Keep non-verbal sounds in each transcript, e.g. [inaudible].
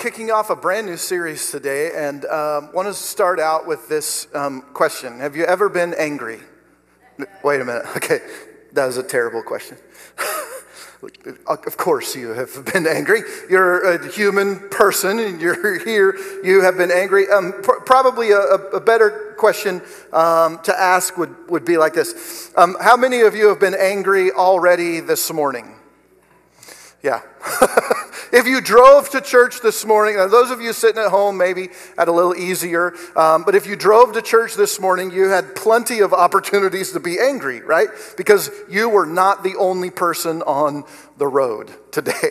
kicking off a brand new series today and um, want to start out with this um, question Have you ever been angry? Wait a minute. [laughs] Okay, that was a terrible question. [laughs] of course, you have been angry. You're a human person and you're [laughs] here. You have been angry. Um, pr- probably a, a, better question um, to ask would, would be like this um, How many of you have been angry already this morning? Yeah. If you drove to church this morning, those of you sitting at home maybe had a little easier, um, but if you drove to church this morning, you had plenty of opportunities to be angry, right? Because you were not the only person on the road today. [laughs]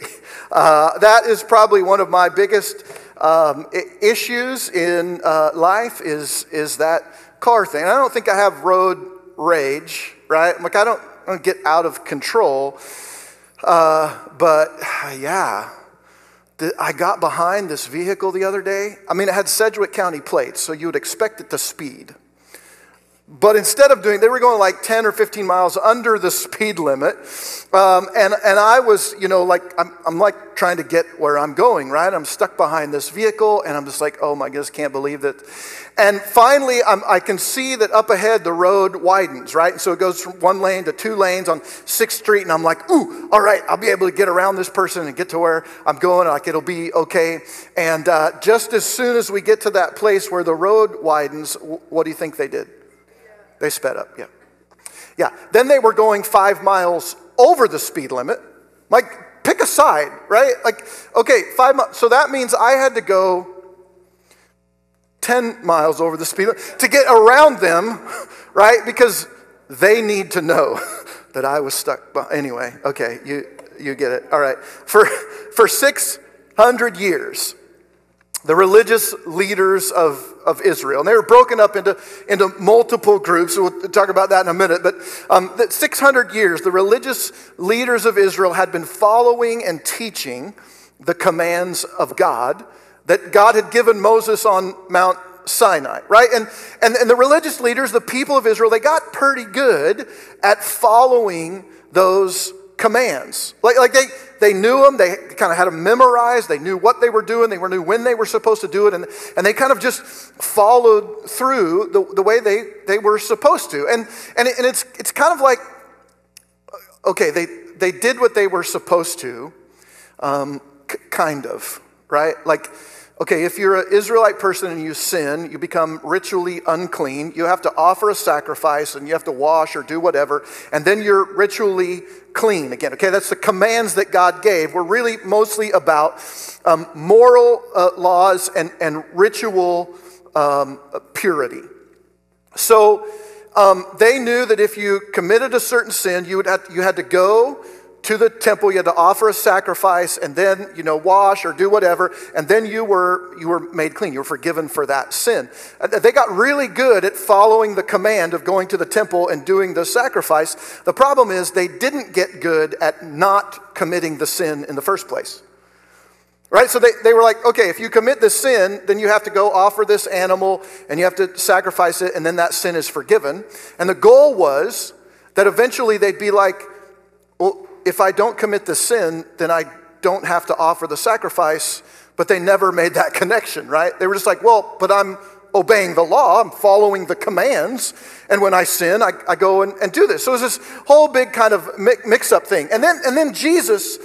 Uh, that is probably one of my biggest um, issues in uh, life is, is that car thing. I don't think I have road rage, right? Like I don't, I don't get out of control. Uh, but [sighs] yeah, I got behind this vehicle the other day. I mean, it had Sedgwick County plates, so you would expect it to speed. But instead of doing, they were going like 10 or 15 miles under the speed limit. Um, and, and I was, you know, like, I'm, I'm like trying to get where I'm going, right? I'm stuck behind this vehicle and I'm just like, oh my goodness, can't believe that. And finally, I'm, i can see that up ahead the road widens, right? And so it goes from one lane to two lanes on 6th Street. And I'm like, ooh, all right, I'll be able to get around this person and get to where I'm going. Like, it'll be okay. And uh, just as soon as we get to that place where the road widens, what do you think they did? They sped up, yeah. Yeah. Then they were going five miles over the speed limit. Like, pick a side, right? Like, okay, five miles. So that means I had to go 10 miles over the speed limit to get around them, right? Because they need to know [laughs] that I was stuck. Anyway, okay, you, you get it. All right. For, for 600 years, the religious leaders of, of Israel. And they were broken up into, into multiple groups. We'll talk about that in a minute. But um, 600 years, the religious leaders of Israel had been following and teaching the commands of God that God had given Moses on Mount Sinai, right? And, and, and the religious leaders, the people of Israel, they got pretty good at following those commands. Like, like they, they knew them, they kind of had them memorized, they knew what they were doing, they knew when they were supposed to do it, and, and they kind of just followed through the, the way they, they were supposed to. And, and, it, and it's, it's kind of like, okay, they, they did what they were supposed to, um, kind of, right? Like, Okay, if you're an Israelite person and you sin, you become ritually unclean. You have to offer a sacrifice and you have to wash or do whatever, and then you're ritually clean again. Okay, that's the commands that God gave. We're really mostly about um, moral uh, laws and, and ritual um, purity. So um, they knew that if you committed a certain sin, you, would have, you had to go to the temple, you had to offer a sacrifice and then, you know, wash or do whatever, and then you were, you were made clean. You were forgiven for that sin. They got really good at following the command of going to the temple and doing the sacrifice. The problem is they didn't get good at not committing the sin in the first place. Right? So they, they were like, okay, if you commit this sin, then you have to go offer this animal and you have to sacrifice it, and then that sin is forgiven. And the goal was that eventually they'd be like, well, if I don't commit the sin, then I don't have to offer the sacrifice. But they never made that [laughs] connection, right? They were just like, well, but I'm obeying the law, I'm following the commands, and when I sin, I, I go and, and do this. So it's this whole big kind of mix up thing. And then, and then Jesus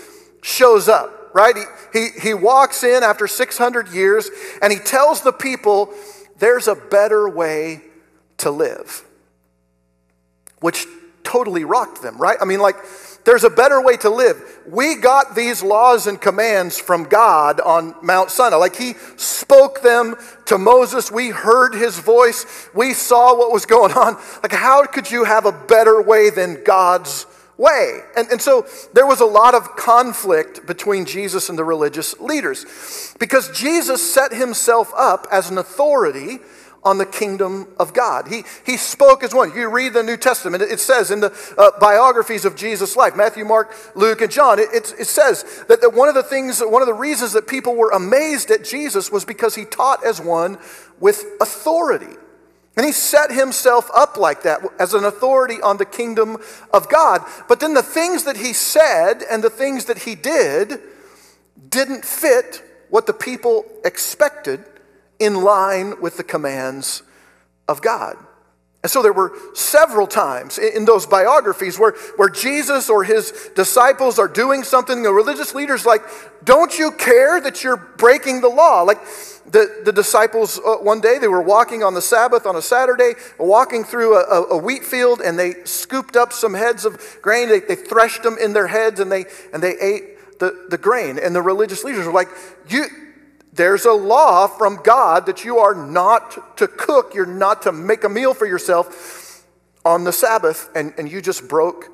shows up, right? He, he, he walks in after 600 years and he tells the people, there's a better way to live, which totally rocked them, right? I mean, like, there's a better way to live. We got these laws and commands from God on Mount Sinai. Like he spoke them to Moses. We heard his voice. We saw what was going on. Like, how could you have a better way than God's way? And, and so there was a lot of conflict between Jesus and the religious leaders because Jesus set himself up as an authority on the kingdom of God. He, he spoke as one. You read the New Testament, it says in the uh, biographies of Jesus' life Matthew, Mark, Luke, and John it, it, it says that, that one of the things, one of the reasons that people were amazed at Jesus was because he taught as one with authority. And he set himself up like that as an authority on the kingdom of God. But then the things that he said and the things that he did didn't fit what the people expected in line with the commands of God. And so there were several times in those biographies where, where Jesus or his disciples are doing something. The religious leaders like, don't you care that you're breaking the law? Like the, the disciples, uh, one day they were walking on the Sabbath on a Saturday, walking through a, a, wheat field, and they scooped up some heads of grain. They, they threshed them in their heads, and they, and they ate the, the grain. And the religious leaders were like, you, there's a law from God that you are not to cook, you're not to make a meal for yourself on the Sabbath, and, and you just broke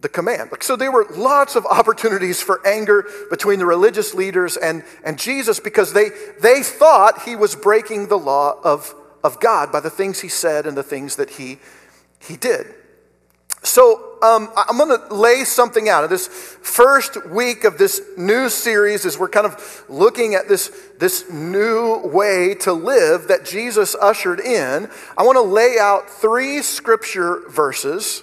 the command. So there were lots of [laughs] opportunities for anger between the religious leaders and, and Jesus because they, they thought he was breaking the law of, of God by the things he said and the things that he, he did. So um, I'm going to lay something out. This first week of this new series, as we're kind of looking at this, this new way to live that Jesus ushered in, I want to lay out three scripture verses.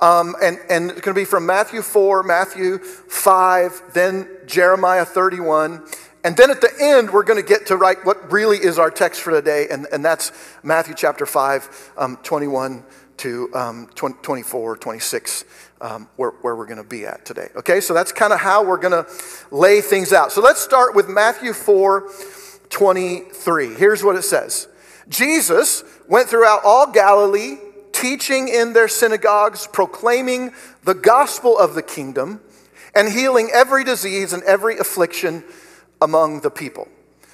Um, and, and it's going to be from Matthew 4, Matthew 5, then Jeremiah 31. And then at the end, we're going to get to write what really is our text for today, and, and that's Matthew chapter 5, um, 21 to um, 20, 24, 26, um, where, where we're going to be at today. Okay, so that's kind of how we're going to lay things out. So let's start with Matthew 4 23. Here's what it says Jesus went throughout all Galilee, teaching in their synagogues, proclaiming the gospel of the kingdom, and healing every disease and every affliction among the people.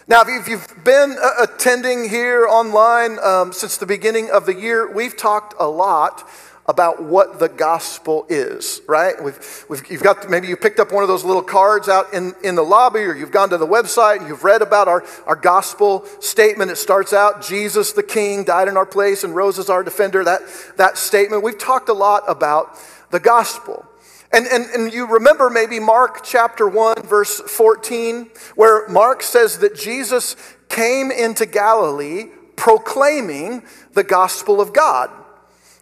Now, if you've been uh, attending here online um, since the beginning of the year, we've talked a lot about what the gospel is, right? We've, we've, you've got, maybe you picked up one of those little cards out in, in the lobby, or you've gone to the website and you've read about our, our gospel statement. It starts out Jesus the King died in our place and rose as our defender. That, that statement. We've talked a lot about the gospel. And, and, and you remember maybe Mark chapter 1, verse 14, where Mark says that Jesus came into Galilee proclaiming the gospel of God.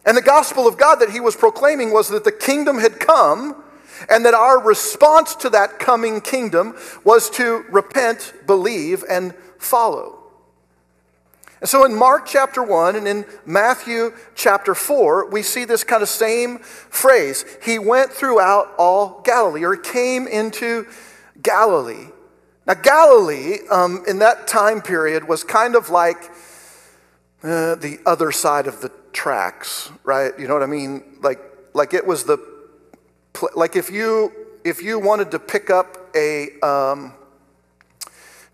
And the gospel of God that he was proclaiming was that the kingdom had come and that our response to that coming kingdom was to repent, believe, and follow. And so in Mark chapter 1 and in Matthew chapter 4, we see this kind of same phrase. He went throughout all Galilee, or came into Galilee. Now, Galilee um, in that time period was kind of like uh, the other side of the tracks, right? You know what I mean? Like, like it was the, like if you, if you wanted to pick up a, um,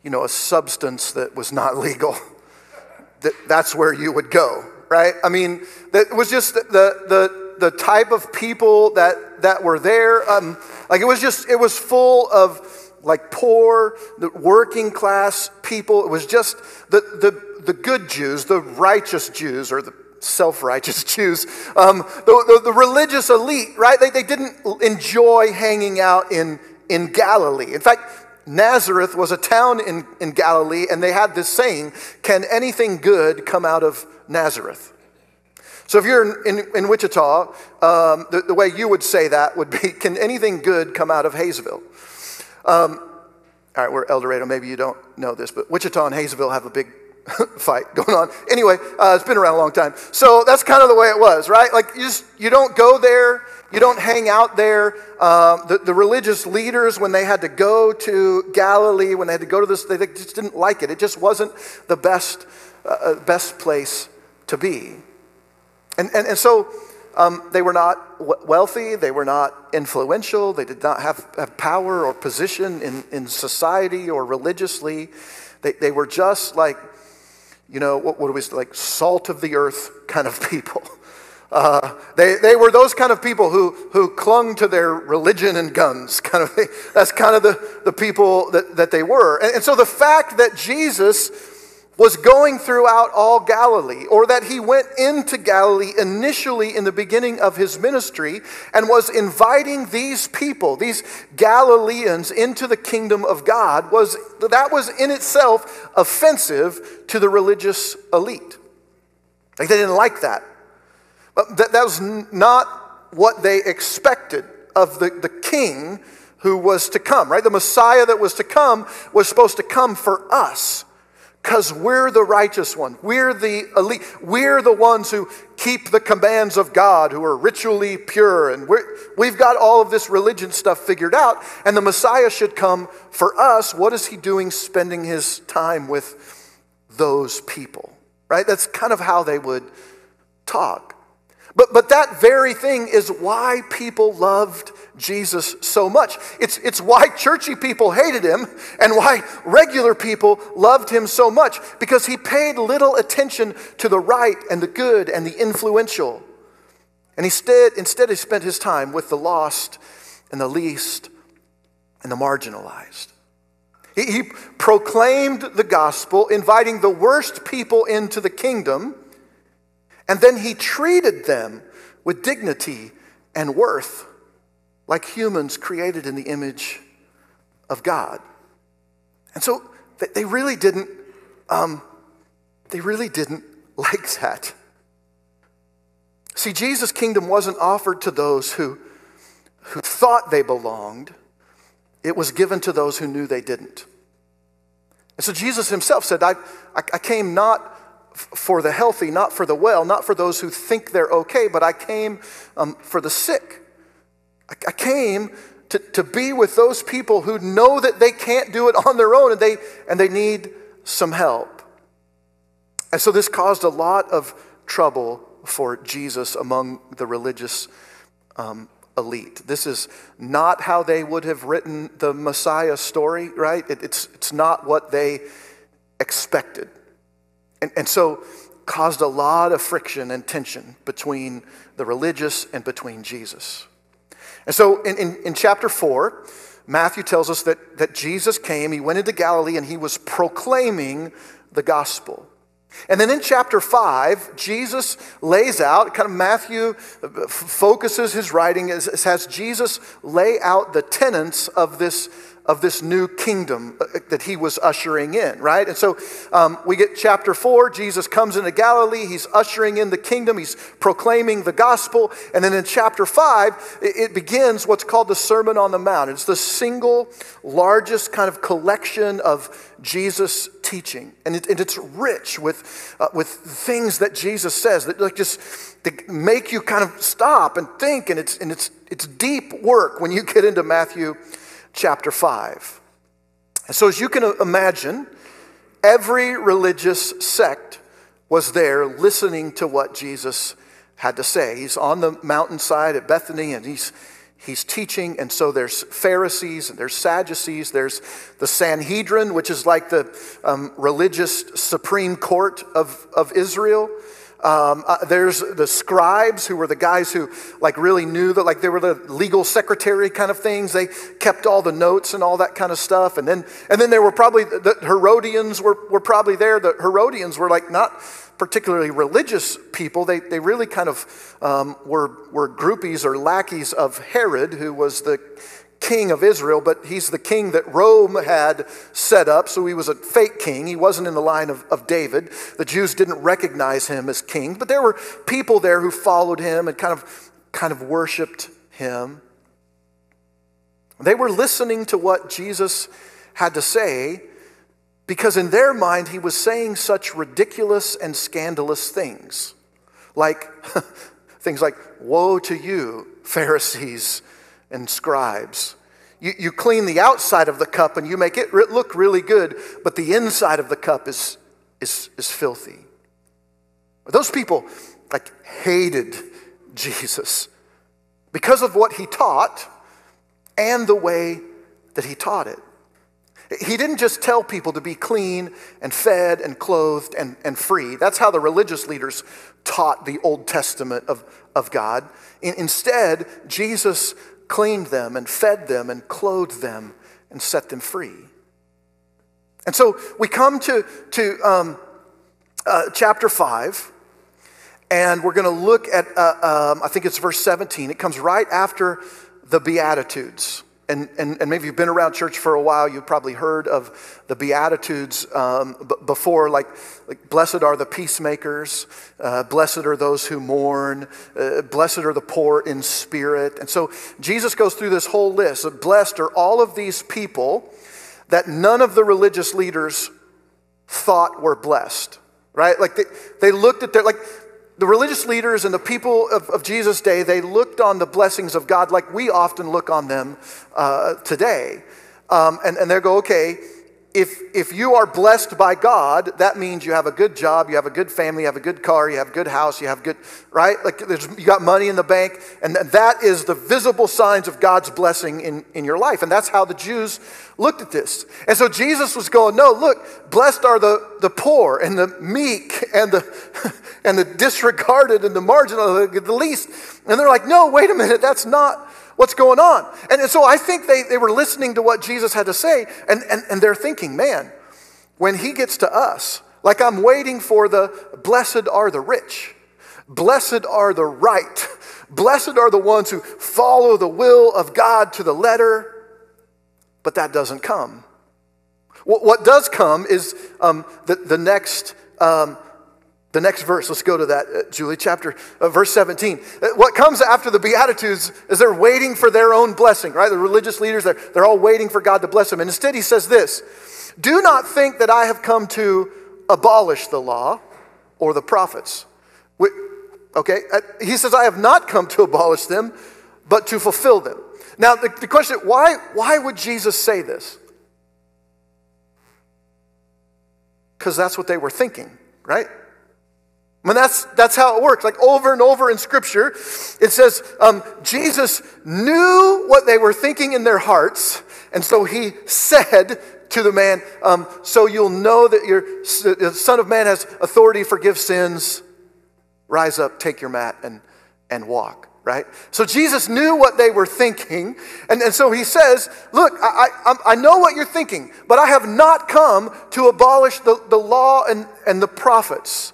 you know, a substance that was not [laughs] legal that that's where you would go, right? I mean, that was just the, the, the type of people that, that were there. Um, like it was just, it was full of like poor, the working class people. It was just the, the, the good Jews, the righteous Jews, or the self righteous [laughs] Jews, um, the, the, the, religious elite, right? They, they didn't enjoy hanging out in, in Galilee. In fact, Nazareth was a town in, in Galilee, and they had this saying Can anything good come out of Nazareth? So if you're in, in, in Wichita, um, the, the, way you would say that would be Can anything good come out of Haysville? Um, all right, we're El Dorado. Maybe you don't know this, but Wichita and Haysville have a big [laughs] fight going on. Anyway, uh, it's been around a long time. So that's kind of the way it was, right? Like you just you don't go there, you don't hang out there. Um, the, the religious leaders, when they had to go to Galilee, when they had to go to this, they just didn't like it. It just wasn't the best uh, uh best place to be. And and, and so. Um, they were not wealthy, they were not influential, they did not have, have power or position in, in society or religiously. They, they were just like you know, what, what we like, salt of the earth kind of [laughs] people. Uh, they, they were those kind of people who, who clung to their religion and guns. [laughs] Kind of, that's kind of the, the people that, that they were. And, and so the fact that Jesus was going throughout all Galilee, or that he went into Galilee initially in the beginning of his ministry and was inviting these people, these Galileans, into the kingdom of God, was that was in itself offensive to the religious elite. Like they didn't like that. That, that was not what they expected of the, the king who was to come, right? The Messiah that was to come was supposed to come for us because we're the righteous one. We're the elite. We're the ones who keep the commands of God, who are ritually pure. And we have got all of this religion stuff figured out. And the Messiah should come for us. What is he doing spending his time with those people? Right? That's kind of how they would talk. But, but that very thing is why people loved Jesus so much. It's, it's why churchy people hated him and why regular people loved him so much because he paid little attention to the right and the good and the influential. And instead, instead he spent his time with the lost and the least and the marginalized. He, he proclaimed the gospel, inviting the worst people into the kingdom and then he treated them with dignity and worth like humans created in the image of God. And so they really didn't, um, they really didn't [laughs] like that. See, Jesus' kingdom wasn't offered to those who, who thought they belonged, it was given to those who knew they didn't. And so Jesus himself said, I, I came not for the healthy, not for the well, not for those who think they're okay, but I came um, for the sick. I, I came to, to be with those people who know that they can't do it on their own and they, and they need some help. And so this caused a lot of trouble for Jesus among the religious um, elite. This is not how they would have written the Messiah story, right? It, it's, it's not what they expected. And, and so caused a lot of friction and tension between the religious and between Jesus. And so in, in, in, chapter 4, Matthew tells us that, that Jesus came, he went into Galilee, and he was proclaiming the gospel. And then in chapter 5, Jesus lays out, kind of Matthew focuses his writing as, as has Jesus lay out the tenets of this of this new kingdom uh, that he was ushering in, right? And so um, we get chapter four. Jesus comes into Galilee. He's ushering in the kingdom. He's proclaiming the gospel. And then in chapter five, it, begins what's called the Sermon on the Mount. It's the single largest kind of collection of Jesus' teaching. And, it, and it's rich with, uh, with things that Jesus says that like just make you kind of stop and think. And it's, and it's, it's deep work when you get into Matthew chapter 5. And so, as you can imagine, every religious sect was there listening to what Jesus had to say. He's on the mountainside at Bethany and he's, he's teaching. And so there's Pharisees and there's Sadducees. There's the Sanhedrin, which is like the um, religious Supreme Court of, of Israel. Um, uh, there's the scribes who were the guys who like really knew that like they were the legal secretary kind of things. They kept all the notes and all that kind of stuff. And then and then there were probably the Herodians were, were probably there. The Herodians were like not particularly religious people. They, they really kind of um, were, were groupies or lackeys of Herod, who was the king of Israel, but he's the king that Rome had set up, so he was a fake king. He wasn't in the line of, of David. The Jews didn't recognize him as king, but there were people there who followed him and kind of, kind of worshiped him. They were listening to what Jesus had to say because, in their mind, he was saying such ridiculous and scandalous things. Like [laughs] things like, Woe to you, Pharisees and scribes. You, you clean the outside of the cup and you make it look really good, but the inside of the cup is, is, is filthy. Those people like hated Jesus because of what he taught and the way that he taught it. He didn't just tell people to be clean and fed and clothed and, and free. That's how the religious leaders taught the Old Testament of, of God. In, instead, Jesus cleaned them and fed them and clothed them and set them free. And so we come to, to um, uh, chapter 5, and we're going to look at, uh, um, I think it's verse 17. It comes right after the Beatitudes. And, and, and maybe you've been around church for a while, you've probably heard of the Beatitudes um, b- before, like, like, blessed are the peacemakers, uh, blessed are those who mourn, uh, blessed are the poor in spirit. And so Jesus goes through this whole list of blessed are all of these people that none of the religious leaders thought were blessed, right? Like they, they looked at their, like, the religious leaders and the people of, of, Jesus' day, they looked on the blessings of God like we often look on them uh, today. Um, and, and they go, okay, if, if you are blessed by God, that means you have a good job, you have a good family, you have a good car, you have a good house, you have good, right? Like you got money in the bank, and that is the visible signs of God's blessing in, in your life. And that's how the Jews looked at this. And so Jesus was going, no, look, blessed are the, the poor and the meek and the, [laughs] and the disregarded and the marginal, the, the least. And they're like, no, wait a minute, that's not what's going on. And, so I think they, they were listening to what Jesus had to say, and, and, and they're thinking, man, when he gets to us, like I'm waiting for the blessed are the rich, blessed are the right, blessed are the ones who follow the will of God to the letter, but that doesn't come. What, what does come is um, the, the next um, the next verse, let's go to that, uh, Julie, chapter, uh, verse 17. Uh, what comes after the Beatitudes is they're waiting for their own blessing, right? The religious leaders, they're, they're all waiting for God to bless them. And instead, he says this Do not think that I have come to abolish the law or the prophets. Okay? Uh, he says, I have not come to abolish them, but to fulfill them. Now, the, the question why, why would Jesus say this? Because that's what they were thinking, right? Mean, that's, that's how it works. Like over and over in Scripture, it says um, Jesus knew what they were thinking in their hearts, and so he said to the man, um, So you'll know that your the Son of Man has authority forgive sins. Rise up, take your mat, and, and walk. Right? So Jesus knew what they were thinking. And, and so he says, Look, I, I, I know what you're thinking, but I have not come to abolish the, the law and, and the prophets.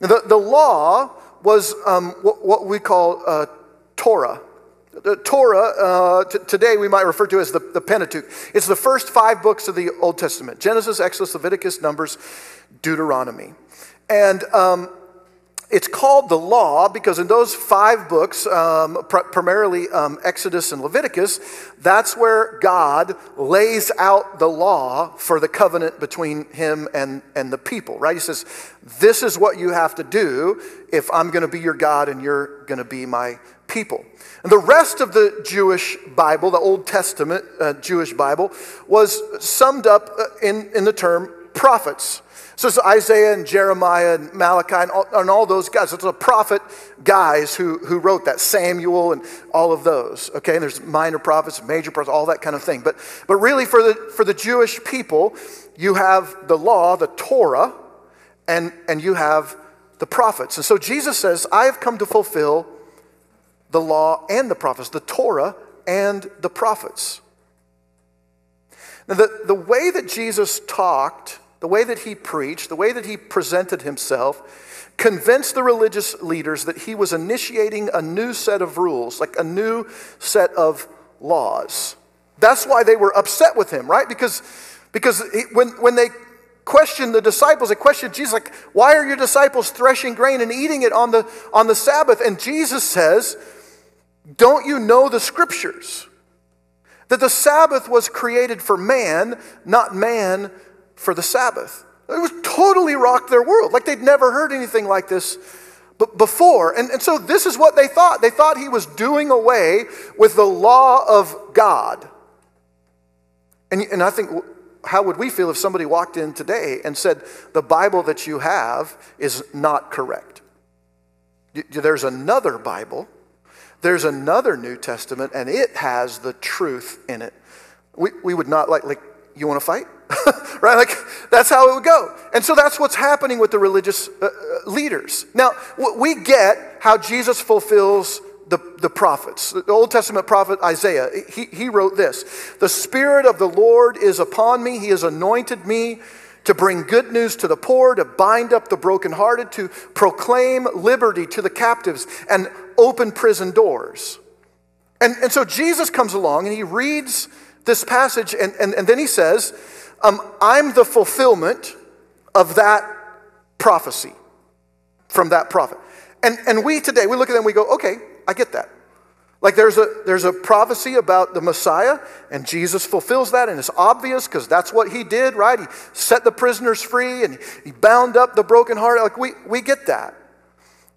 The, the law was um, what, what, we call uh, Torah. The Torah, uh, t- today we might refer to as the, the Pentateuch. It's the first five books of the Old Testament Genesis, Exodus, Leviticus, Numbers, Deuteronomy. And um, it's called the law because in those five books, um, pr- primarily um, Exodus and Leviticus, that's where God lays out the law for the covenant between him and, and the people, right? He says, This is what you have to do if I'm going to be your God and you're going to be my people. And the rest of the Jewish Bible, the Old Testament uh, Jewish Bible, was summed up uh, in, in the term prophets. So it's Isaiah and Jeremiah and Malachi and all, and all those guys. It's the prophet guys who, who wrote that, Samuel and all of those. Okay, and there's minor prophets, major prophets, all that kind of thing. But, but really, for the, for the Jewish people, you have the law, the Torah, and, and you have the prophets. And so Jesus says, I have come to fulfill the law and the prophets, the Torah and the prophets. Now, the, the way that Jesus talked the way that he preached, the way that he presented himself, convinced the religious leaders that he was initiating a new set of rules, like a new set of laws. That's why they were upset with him, right? Because, because he, when, when they questioned the disciples, they questioned Jesus, like, why are your disciples threshing grain and eating it on the, on the Sabbath? And Jesus says, Don't you know the scriptures? That the Sabbath was created for man, not man for the Sabbath. It was totally rocked their world. Like they'd never heard anything like this before. And, and so this is what they thought. They thought he was doing away with the law of God. And, and I think, how would we feel if somebody walked in today and said, the Bible that you have is not correct? There's another Bible, there's another New Testament, and it has the truth in it. We, we would not like, like, you want to fight? [laughs] right? Like, that's how it would go. And so that's what's happening with the religious uh, uh leaders. Now, we get how Jesus fulfills the, the prophets. The Old Testament prophet Isaiah, he, he wrote this The Spirit of the Lord is upon me, He has anointed me to bring good news to the poor, to bind up the brokenhearted, to proclaim liberty to the captives, and open prison doors. And, and so Jesus comes along and he reads this passage, and, and, and then he says, um, I'm the fulfillment of that prophecy from that prophet. And, and we today, we look at them we go, okay, I get that. Like there's a, there's a prophecy about the Messiah, and Jesus fulfills that, and it's obvious because that's what he did, right? He set the prisoners free and he bound up the broken heart. Like we, we get that.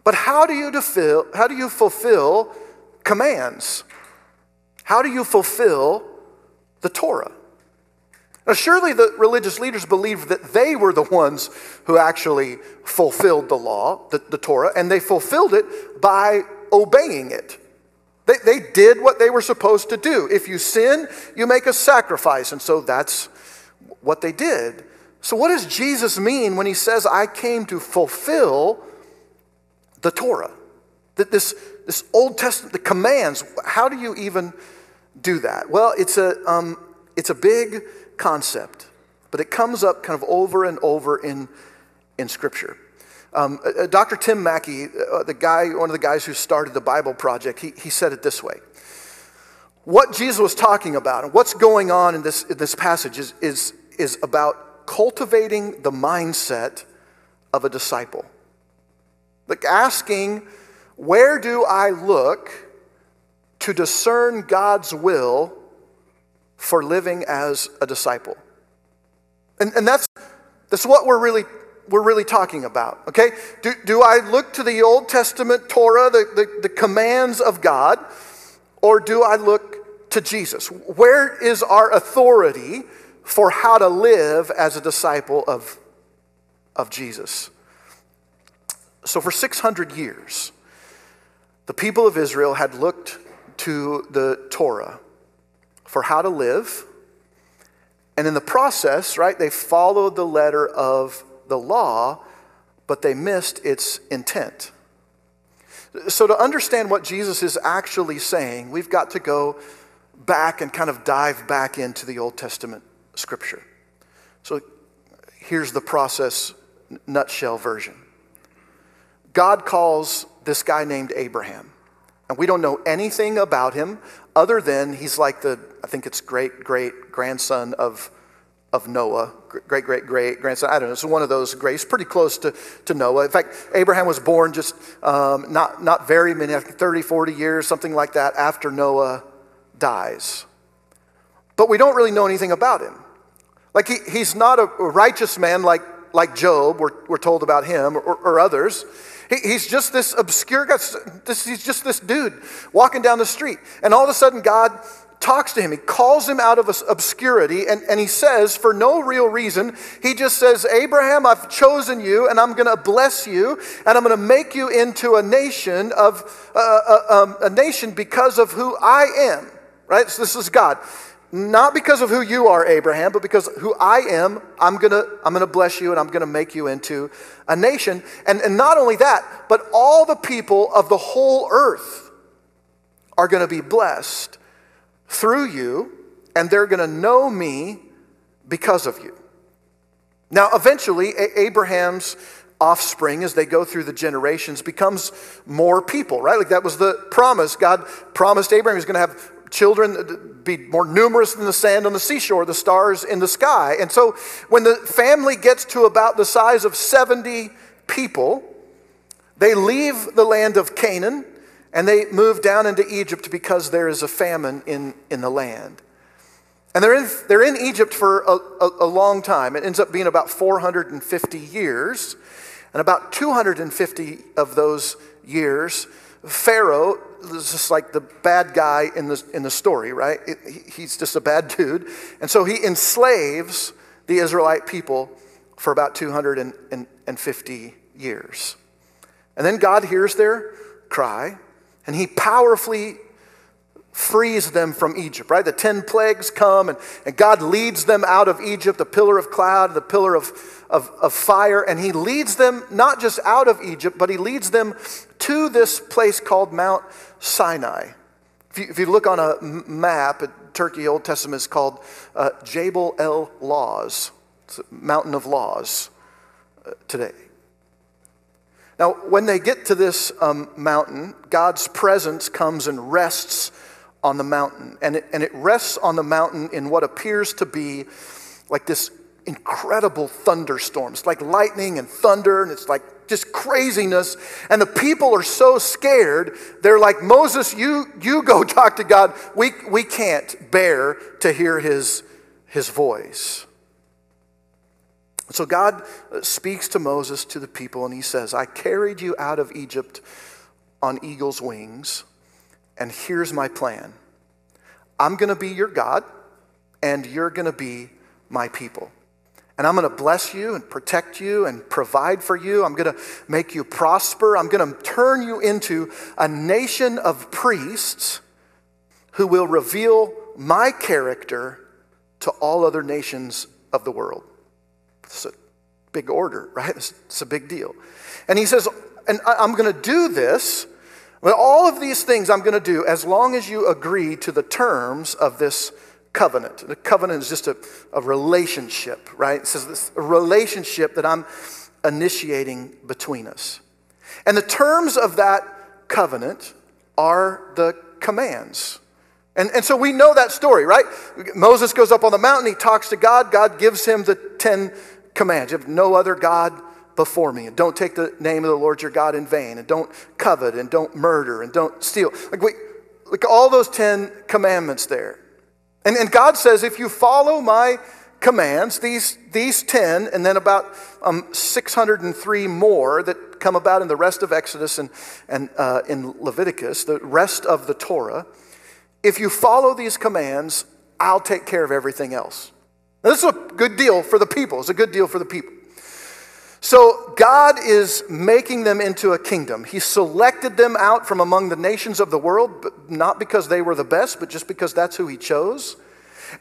But how do you fulfill, how do you fulfill commands? How do you fulfill the Torah? Now, surely the religious leaders believed that they were the ones who actually fulfilled the law, the, the Torah, and they fulfilled it by obeying it. They, they did what they were supposed to do. If you sin, you make a sacrifice. And so that's what they did. So, what does Jesus mean when he says, I came to fulfill the Torah? That this, this Old Testament, the commands, how do you even do that? Well, it's a, um, it's a big concept, but it comes up kind of over and over in, in Scripture. Um, uh, uh Dr. Tim Mackie, uh, the guy, one of the guys who started the Bible Project, he, he said it this way. What Jesus was talking about and what's going on in this, in this passage is, is, is about cultivating the mindset of a disciple. Like asking, where do I look to discern God's will for living as a disciple? And, and that's, that's what we're really, we're really talking about, okay? Do, do I look to the Old Testament Torah, the, the, the commands of God, or do I look to Jesus? Where is our authority for how to live as a disciple of, of Jesus? So, for 600 years, the people of Israel had looked to the Torah for how to live. And in the process, right, they followed the letter of the law, but they missed its intent. So, to understand what Jesus is actually saying, we've got to go back and kind of dive back into the Old Testament scripture. So, here's the process nutshell version God calls this guy named Abraham. And we don't know anything about him other than he's like the, I think it's great great grandson of, of Noah, great great great grandson. I don't know. It's one of those greats, pretty close to, to Noah. In fact, Abraham was born just um, not, not very many, 30, 40 years, something like that, after Noah dies. But we don't really know anything about him. Like he, he's not a righteous man like, like Job, we're, we're told about him, or, or others. He, he's just this obscure guy. This, he's just this dude walking down the street. And all of a sudden, God talks to him. He calls him out of obscurity, and, and he says, for no real reason, he just says, Abraham, I've chosen you, and I'm going to bless you, and I'm going to make you into a nation of uh, uh, um, a nation because of who I am. Right? So this is God. Not because of who you are, Abraham, but because who I am, I'm gonna, I'm gonna bless you and I'm gonna make you into a nation. And, and not only that, but all the people of the whole earth are gonna be blessed through you, and they're gonna know me because of you. Now, eventually, Abraham's offspring, as they go through the generations, becomes more people, right? Like that was the promise. God promised Abraham he was going to have children be more numerous than the sand on the seashore, the stars in the sky. And so when the family gets to about the size of 70 people, they leave the land of Canaan and they move down into Egypt because there is a famine in, in the land. And they're in, they're in Egypt for a, a, a long time. It ends up being about 450 years. And about 250 of those years, Pharaoh is just like the bad guy in the, in the story, right? It, he's just a bad [laughs] dude. And so he enslaves the Israelite people for about 250 years. And then God hears their cry, and he powerfully frees them from Egypt, right? The 10 plagues come, and, and God leads them out of Egypt, the pillar of cloud, the pillar of, of, of fire, and he leads them not just out of Egypt, but he leads them to this place called Mount Sinai. If you, if you look on a map Turkey, Old Testament, is called uh, Jabal el Lawz, it's a mountain of laws uh, today. Now, when they get to this um, mountain, God's presence comes and rests on the mountain. And it, and it rests on the mountain in what appears to be like this incredible thunderstorms, like lightning and thunder, and it's like just craziness. And the people are so scared, they're like, Moses, you, you go [laughs] talk to God. We, we can't bear to hear his, his voice. So God uh, speaks to Moses, to the people, and he says, I carried you out of Egypt on eagle's wings, and here's my plan I'm going to be your God, and you're going to be my people. And I'm going to bless you and protect you and provide for you. I'm going to make you prosper. I'm going to turn you into a nation of priests who will reveal my character to all other nations of the world. It's a big order, right? It's, a big deal. And he says, and I'm going to do this, all of these things I'm going to do as long as you agree to the terms of this covenant. The covenant is just a, a relationship, right? It says this a relationship that I'm initiating between us. And the terms of that covenant are the commands. And, and so we know that story, right? Moses goes up on the mountain, he talks to God, God gives him the Ten Commands. You have no other God before me. And don't take the name of the Lord your God in vain. And don't covet. And don't murder. And don't steal. Like, we, like all those Ten Commandments there. And, and God says, if you follow my commands, these, these 10, and then about um, 603 more that come about in the rest of Exodus and, and uh, in Leviticus, the rest of the Torah, if you follow these commands, I'll take care of everything else. Now, this is a good deal for the people. It's a good deal for the people. So, God is making them into a kingdom. He selected them out from among the nations of the world, but not because they were the best, but just because that's who He chose.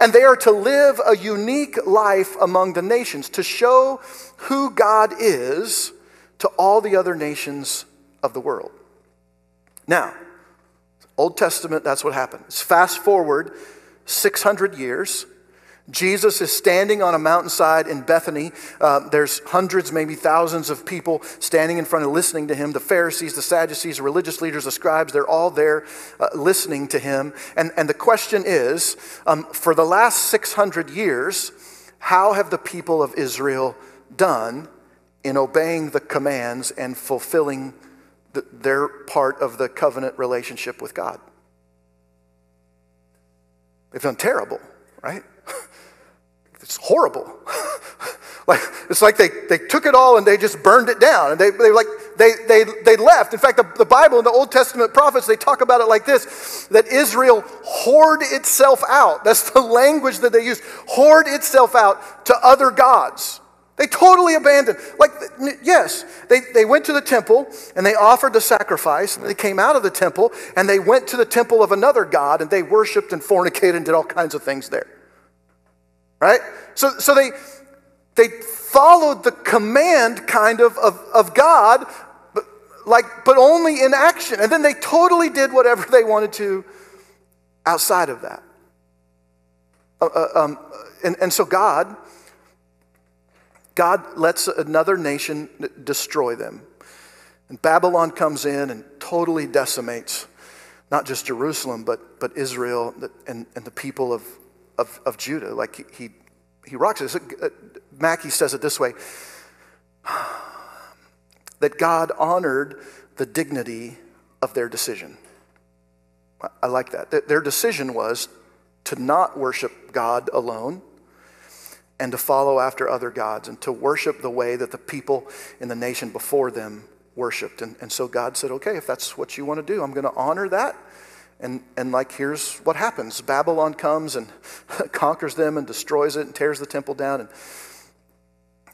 And they are to live a unique life among the nations, to show who God is to all the other nations of the world. Now, Old Testament, that's what happens. Fast forward 600 years. Jesus is standing on a mountainside in Bethany. Uh, there's hundreds, maybe thousands of people standing in front of listening to him. The Pharisees, the Sadducees, religious leaders, the scribes, they're all there uh, listening to him. And, and the question is um, for the last 600 years, how have the people of Israel done in obeying the commands and fulfilling the, their part of the covenant relationship with God? They've done terrible, right? It's horrible. [laughs] like, it's like they, they took it all and they just burned it down. And they, they like, they, they, they left. In fact, the, the Bible and the Old Testament prophets, they talk about it like this, that Israel whored itself out. That's the [laughs] language that they use. Hoard itself out to other gods. They totally abandoned. Like, yes, they, they went to the temple and they offered the sacrifice. And they came out of the temple and they went to the temple of another God and they worshiped and fornicated and did all kinds of things there right? So, so they, they followed the command kind of, of, of God, but, like, but only in action. And then they totally did whatever they wanted to outside of that. Uh, uh, um, and, and so God, God lets another nation destroy them. And Babylon comes in and totally decimates not just Jerusalem, but, but Israel and, and the people of, of, of Judah. Like he, he rocks it. Uh, Mackie says it this way [sighs] that God honored the dignity of their decision. I like that. Their decision was to not worship God alone and to follow after other gods and to worship the way that the people in the nation before them worshiped. And, and so God said, okay, if that's what you want to do, I'm going to honor that and, and like, here's what happens Babylon comes and [laughs] conquers them and destroys it and tears the temple down and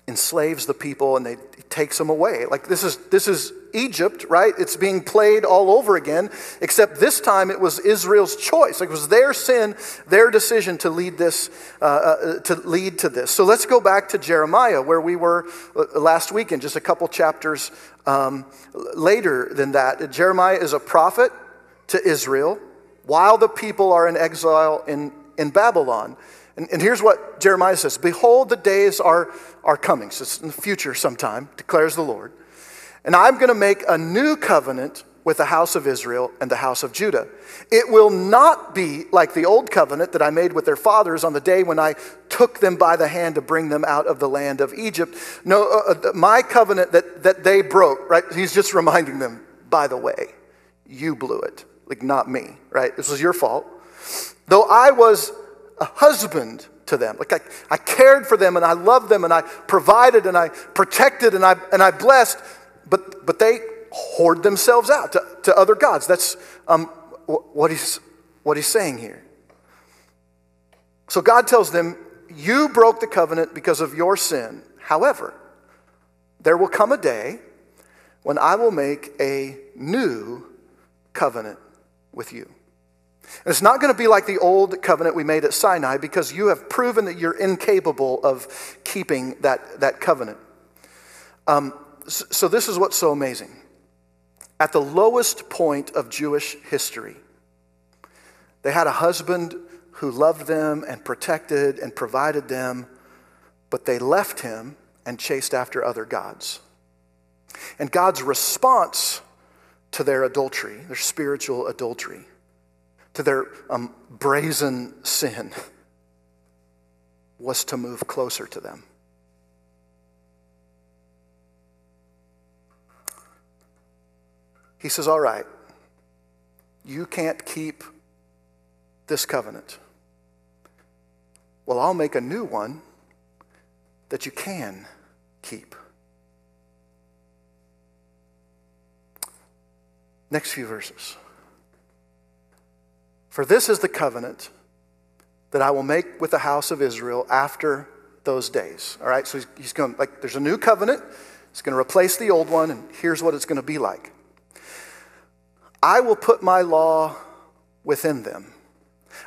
enslaves the people and they takes them away. Like, this is, this is Egypt, right? It's being played all over again, except this time it was Israel's choice. Like, it was their sin, their decision to lead, this, uh, uh, to, lead to this. So let's go back to Jeremiah, where we were uh, last week, in just a couple chapters um, later than that. Jeremiah is a prophet to Israel while the people are in exile in, in Babylon. And, and here's what Jeremiah says Behold, the days are, are coming. So it's in the future sometime, declares the Lord. And I'm going to make a new covenant with the house of Israel and the house of Judah. It will not be like the old covenant that I made with their fathers on the day when I took them by the hand to bring them out of the land of Egypt. No, uh, uh my covenant that, that they broke, right? He's just reminding them, by the way, you blew it, like not me, right? This was your fault. Though I was a husband to them, like I, I cared for them and I loved them and I provided and I protected and I, and I blessed, but, but they whored themselves out to, to other gods. That's um, what, he's, what he's saying here. So God tells them, You broke the covenant because of your sin. However, there will come a day when I will make a new covenant with you. And it's not going to be like the old covenant we made at Sinai because you have proven that you're incapable of keeping that, that covenant. Um, so, so, this is what's so amazing. At the lowest point of Jewish history, they had a husband who loved them and protected and provided them, but they left him and chased after other gods. And God's response to their adultery, their spiritual adultery, to their um, brazen sin, was to move closer to them. He says, All right, you can't keep this covenant. Well, I'll make a new one that you can keep. Next few verses. For this is the covenant that I will make with the house of Israel after those days. All right, so he's, going, like, there's a new covenant. It's going to replace the old one, and here's what it's going to be like. I will put my law within them.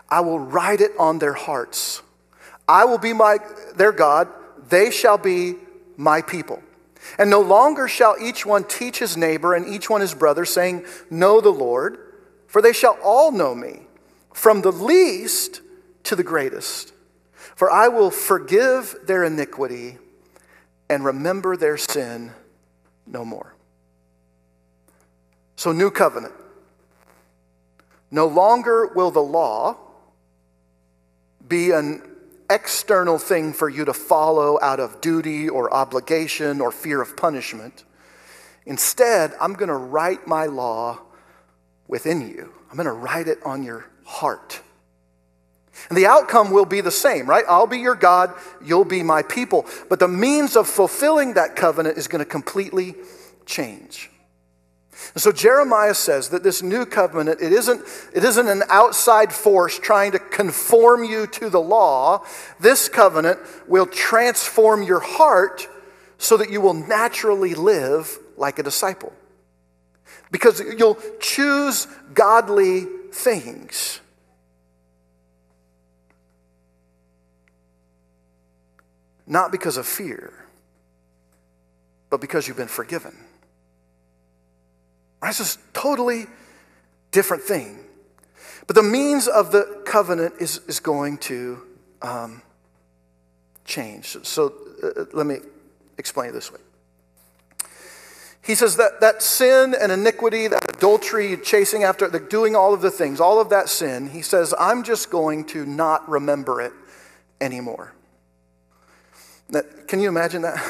I will write it on their hearts. I will be my, their God. They shall be my people. And no longer shall each one teach his neighbor and each one his brother, saying, Know the Lord, for they shall all know me, from the least to the greatest. For I will forgive their iniquity and remember their sin no more. So, new covenant. No longer will the law be an external thing for you to follow out of duty or obligation or fear of punishment. Instead, I'm going to write my law within you. I'm going to write it on your heart. And the outcome will be the same, right? I'll be your God, you'll be my people. But the means of fulfilling that covenant is going to completely change. And so Jeremiah says that this new covenant, it isn't, it isn't an outside force trying to conform you to the law. This covenant will transform your heart so that you will naturally live like a disciple. Because you'll choose godly things. Not because of fear, but because you've been forgiven. Right? It's just totally different thing. But the means of the covenant is, is going to um, change. So uh, let me explain it this way. He says that, that sin and iniquity, that adultery, chasing after, the, doing all of the things, all of that sin, he says, I'm just going to not remember it anymore. Can you imagine that?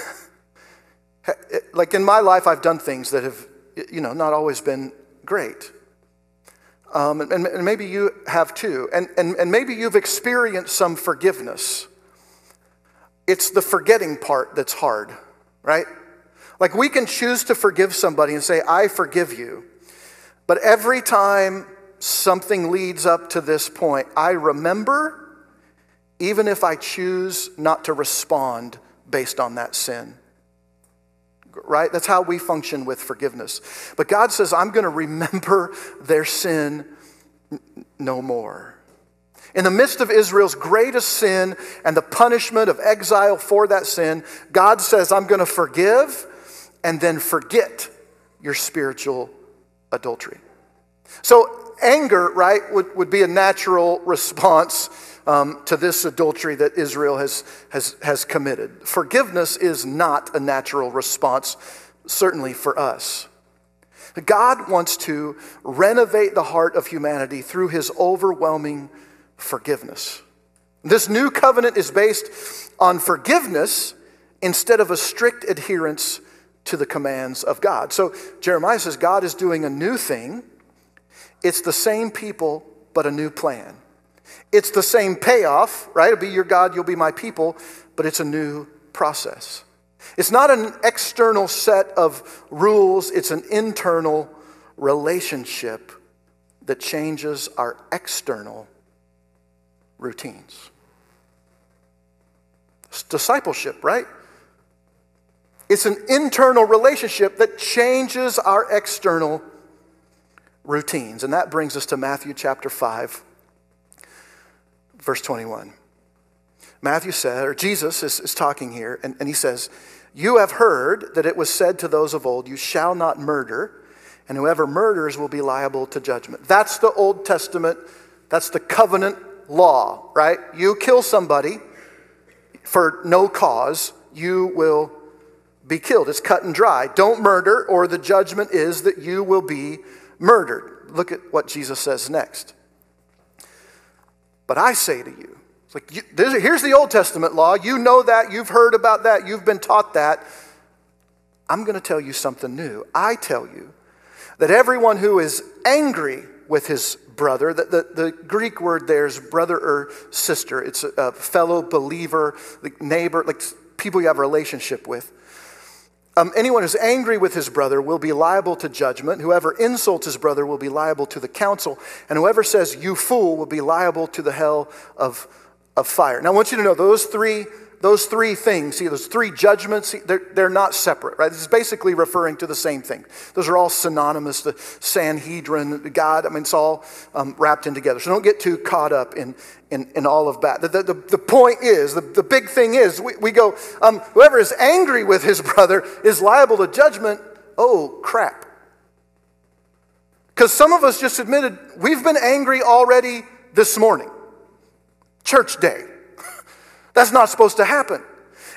[laughs] like in my life, I've done things that have you know, not always been great. Um, and, and, maybe you have too. And, and, and maybe you've experienced some forgiveness. It's the forgetting part that's hard, right? Like we can choose to forgive somebody and say, I forgive you. But every time something leads up to this point, I remember, even if I choose not to respond based on that sin right? That's how we function with forgiveness. But God says, I'm going to remember their sin no more. In the midst of Israel's greatest sin and the punishment of exile for that sin, God says, I'm going to forgive and then forget your spiritual adultery. So, anger, right, would, would be a natural response um, to this adultery that Israel has, has, has committed. Forgiveness is not a natural response, certainly for us. God wants to renovate the heart of humanity through his overwhelming forgiveness. This new covenant is based on forgiveness instead of a strict adherence to the commands of God. So Jeremiah says God is doing a new thing. It's the same people, but a new plan. It's the same payoff, right? It'll be your God, you'll be my people, but it's a new process. It's not an external set of rules, it's an internal relationship that changes our external routines. It's discipleship, right? It's an internal relationship that changes our external routines. And that brings us to Matthew chapter 5, verse 21. Matthew said, or Jesus is, is talking here, and, and he says, You have heard that it was said to those of old, You shall not murder, and whoever murders will be liable to judgment. That's the Old Testament, that's the covenant law, right? You kill somebody for no cause, you will be killed. It's cut and dry. Don't murder, or the judgment is that you will be murdered. Look at what Jesus says next. But I say to you, it's like, you, here's the Old Testament law. You know that. You've heard about that. You've been taught that. I'm going to tell you something new. I tell you that everyone who is angry with his brother, the, the, the Greek word there is brother or sister, it's a, a fellow believer, like neighbor, like people you have a relationship with. Um, anyone who's angry with his brother will be liable to judgment. Whoever insults his brother will be liable to the council. And whoever says, you fool, will be liable to the hell of, of fire. Now, I want you to know those three those three things, see, those three judgments, they're, they're not separate, right? This is basically referring to the same thing. Those are all synonymous. The Sanhedrin, God, I mean, it's all um, wrapped in together. So don't get too caught up in, in, in all of that. The, the, the point is, the, the big thing is, we, we go, um, whoever is angry with his brother is liable to judgment. Oh, crap. Because some of us just admitted we've been angry already this morning, church day. That's not supposed to happen.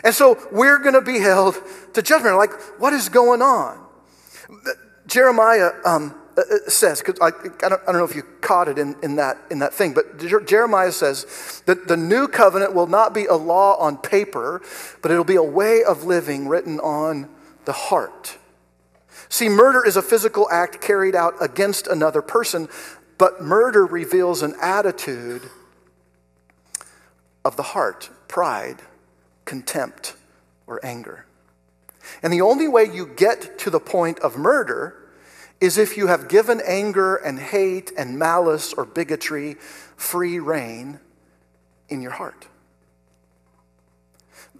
And so we're going to be held to judgment. Like, what is going on? Jeremiah um, uh, uh, says, because I, I, don't, I don't know if you caught it in, in, that, in that thing, but Jeremiah says that the new covenant will not be a law on paper, but it'll be a way of living written on the heart. See, murder is a physical act carried out against another person, but murder reveals an attitude of the heart pride, contempt, or anger. And the only way you get to the point of murder is if you have given anger and hate and malice or bigotry free reign in your heart.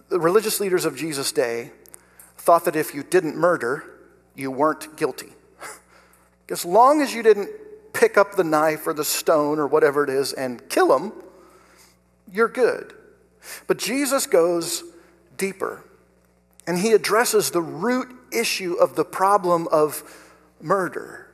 The religious leaders of Jesus' day thought that if you didn't murder, you weren't guilty. [laughs] as long as you didn't pick up the knife or the stone or whatever it is and kill them, you're good. But Jesus goes deeper and he addresses the root issue of the problem of murder.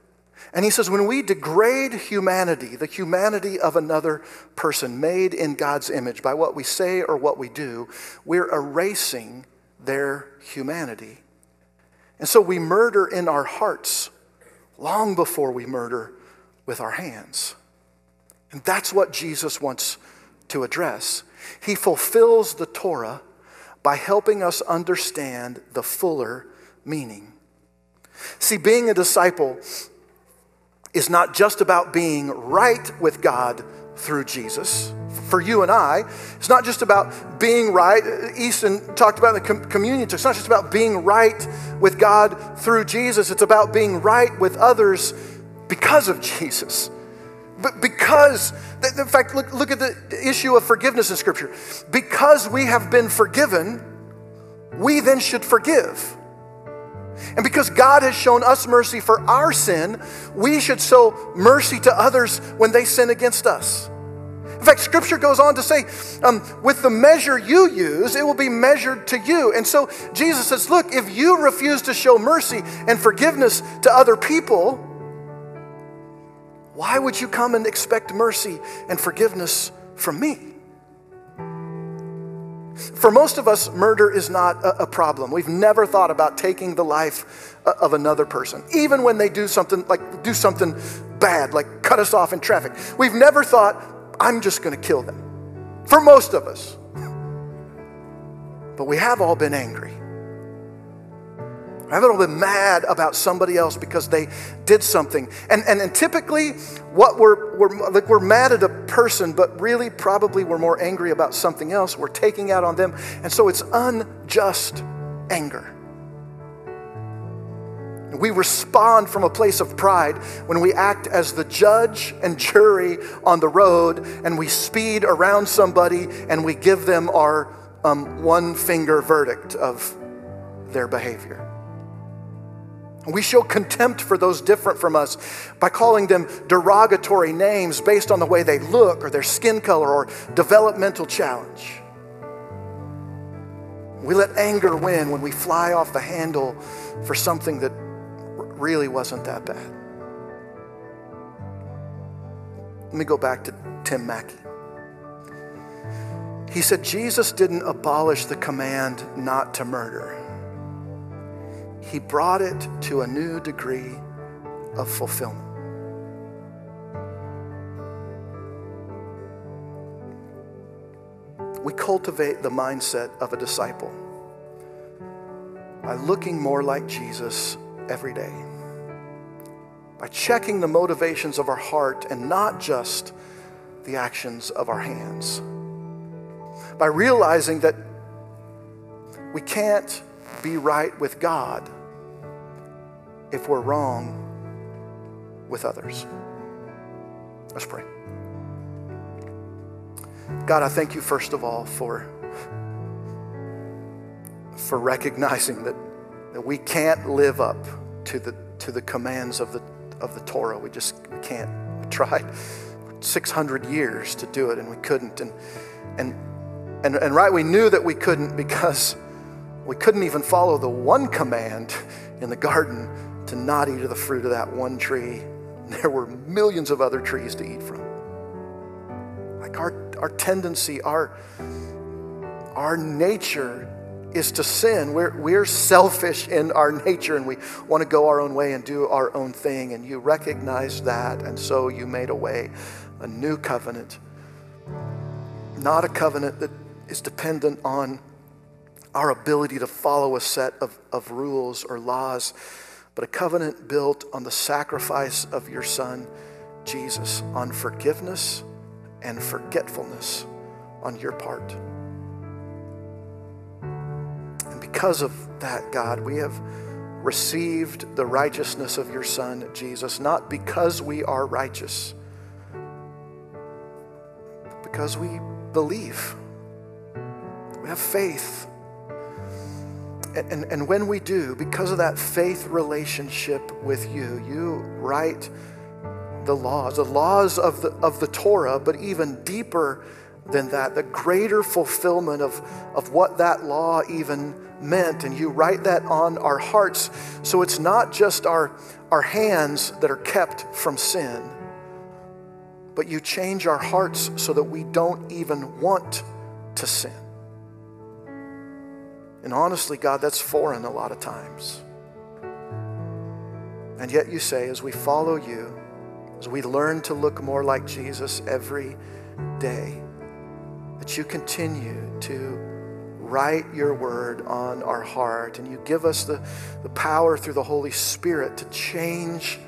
And he says, when we degrade humanity, the humanity of another person made in God's image by what we say or what we do, we're erasing their humanity. And so we murder in our hearts long before we murder with our hands. And that's what Jesus wants to address. He fulfills the Torah by helping us understand the fuller meaning. See, being a disciple is not just about being right with God through Jesus. For you and I, it's not just about being right. Easton talked about in the communion. It's not just about being right with God through Jesus. It's about being right with others because of [laughs] Jesus. But because, in fact, look, look at the issue of forgiveness in Scripture. Because we have been forgiven, we then should forgive. And because God has shown us mercy for our sin, we should show mercy to others when they sin against us. In fact, Scripture goes on to say, um, with the measure you use, it will be measured to you. And so Jesus says, look, if you refuse to show mercy and forgiveness to other people, why would you come and expect mercy and forgiveness from me? For most of us, murder is not a, problem. We've never thought about taking the life uh, of another person, even when they do something like do something bad, like cut us off in traffic. We've never thought, I'm just going to kill them. For most of us. But we have all been angry. Haven't all been mad about somebody else because they did something. And, and, and typically, what we're, we're, like we're mad at a person, but really probably we're more angry about something else. We're taking out on them. And so it's unjust anger. We respond from a place of pride when we act as the judge and jury on the road and we speed around somebody and we give them our um, one finger verdict of their behavior. We show contempt for those different from us by calling them derogatory names based on the way they look or their skin color or developmental challenge. We let anger win when we fly off the handle for something that really wasn't that bad. Let me go back to Tim Mackie. He said Jesus didn't abolish the command not to murder he brought it to a new degree of fulfillment. We cultivate the mindset of a disciple by looking more like Jesus every day, by checking the motivations of our heart and not just the actions of our hands, by realizing that we can't be right with God if we're wrong with others. Let's pray. God, I thank you first of all for, for recognizing that, that we can't live up to the, to the commands of the, of the Torah. We just we can't. We tried 600 years to do it and we couldn't. And, and, and, and right, we knew that we couldn't because we couldn't even follow the one command in the garden to not eat of the fruit of that one tree. [laughs] There were millions of other trees to eat from. Like our, our tendency, our, our nature is to sin. We're, we're selfish in our nature and we want to go our own way and do our own thing. And you recognize that. And so you made a way, a new covenant. Not a covenant that is dependent on our ability to follow a set of, of rules or laws but a covenant built on the sacrifice of your Son, Jesus, on forgiveness and forgetfulness on your part. And because of that, God, we have received the righteousness of your Son, Jesus, not because we are righteous, but because we believe. We have faith and, and when we do, because of that faith relationship with you, you write the laws, the laws of the, of the Torah, but even deeper than that, the greater fulfillment of, of what that law even meant. And you write that on our hearts. So it's not just our, our hands that are kept from sin, but you change our hearts so that we don't even want to sin. And honestly, God, that's foreign a lot of times. And yet you say, as we follow you, as we learn to look more like Jesus every day, that you continue to write your word on our heart and you give us the, the power through the Holy Spirit to change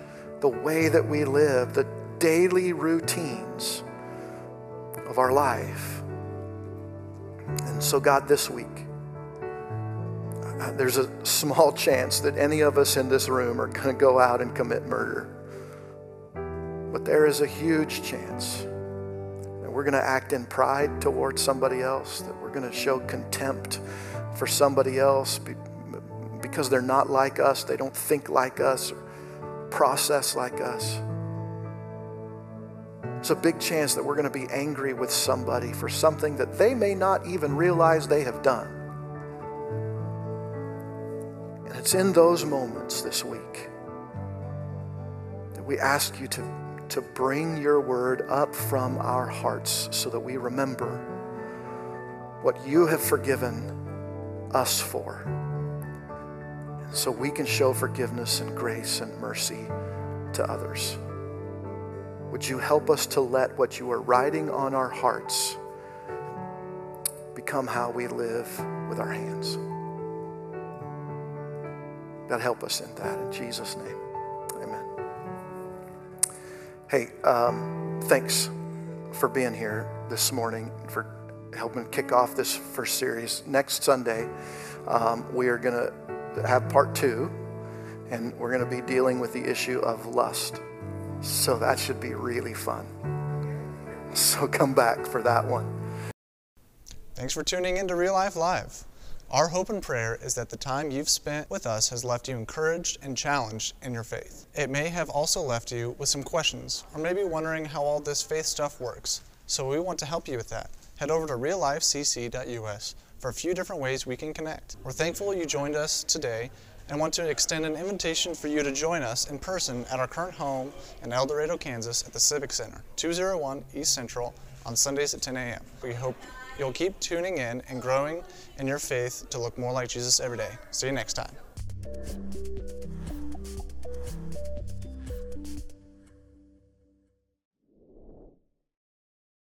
the way that we live, the daily routines of our life. And so, God, this week, there's a small chance that any of us in this room are going to go out and commit murder. But there is a huge chance that we're going to act in pride towards somebody else, that we're going to show contempt for somebody else because they're not like us, they don't think like us, process like us. It's a big chance that we're going to be angry with somebody for something that they may not even realize they have done. It's in those moments this week that we ask you to, to bring your word up from our hearts so that we remember what you have forgiven us for. So we can show forgiveness and grace and mercy to others. Would you help us to let what you are writing on our hearts become how we live with our hands? God, help us in that. In Jesus' name, amen. Hey, um, thanks for being here this morning, for helping kick off this first series. Next Sunday, um, we are going to have part two, and we're going to be dealing with the issue of lust. So that should be really fun. So come back for that one. Thanks for tuning in to Real Life Live. Our hope and prayer is that the time you've spent with us has left you encouraged and challenged in your faith. It may have also left you with some questions, or maybe wondering how all this faith stuff works. So we want to help you with that. Head over to reallifecc.us for a few different ways we can connect. We're thankful you joined us today and want to extend an invitation for you to join us in person at our current home in El Dorado, Kansas at the Civic Center, 201 East Central on Sundays at 10 a.m. We hope you'll keep tuning in and growing in your faith to look more like Jesus every day. See you next time.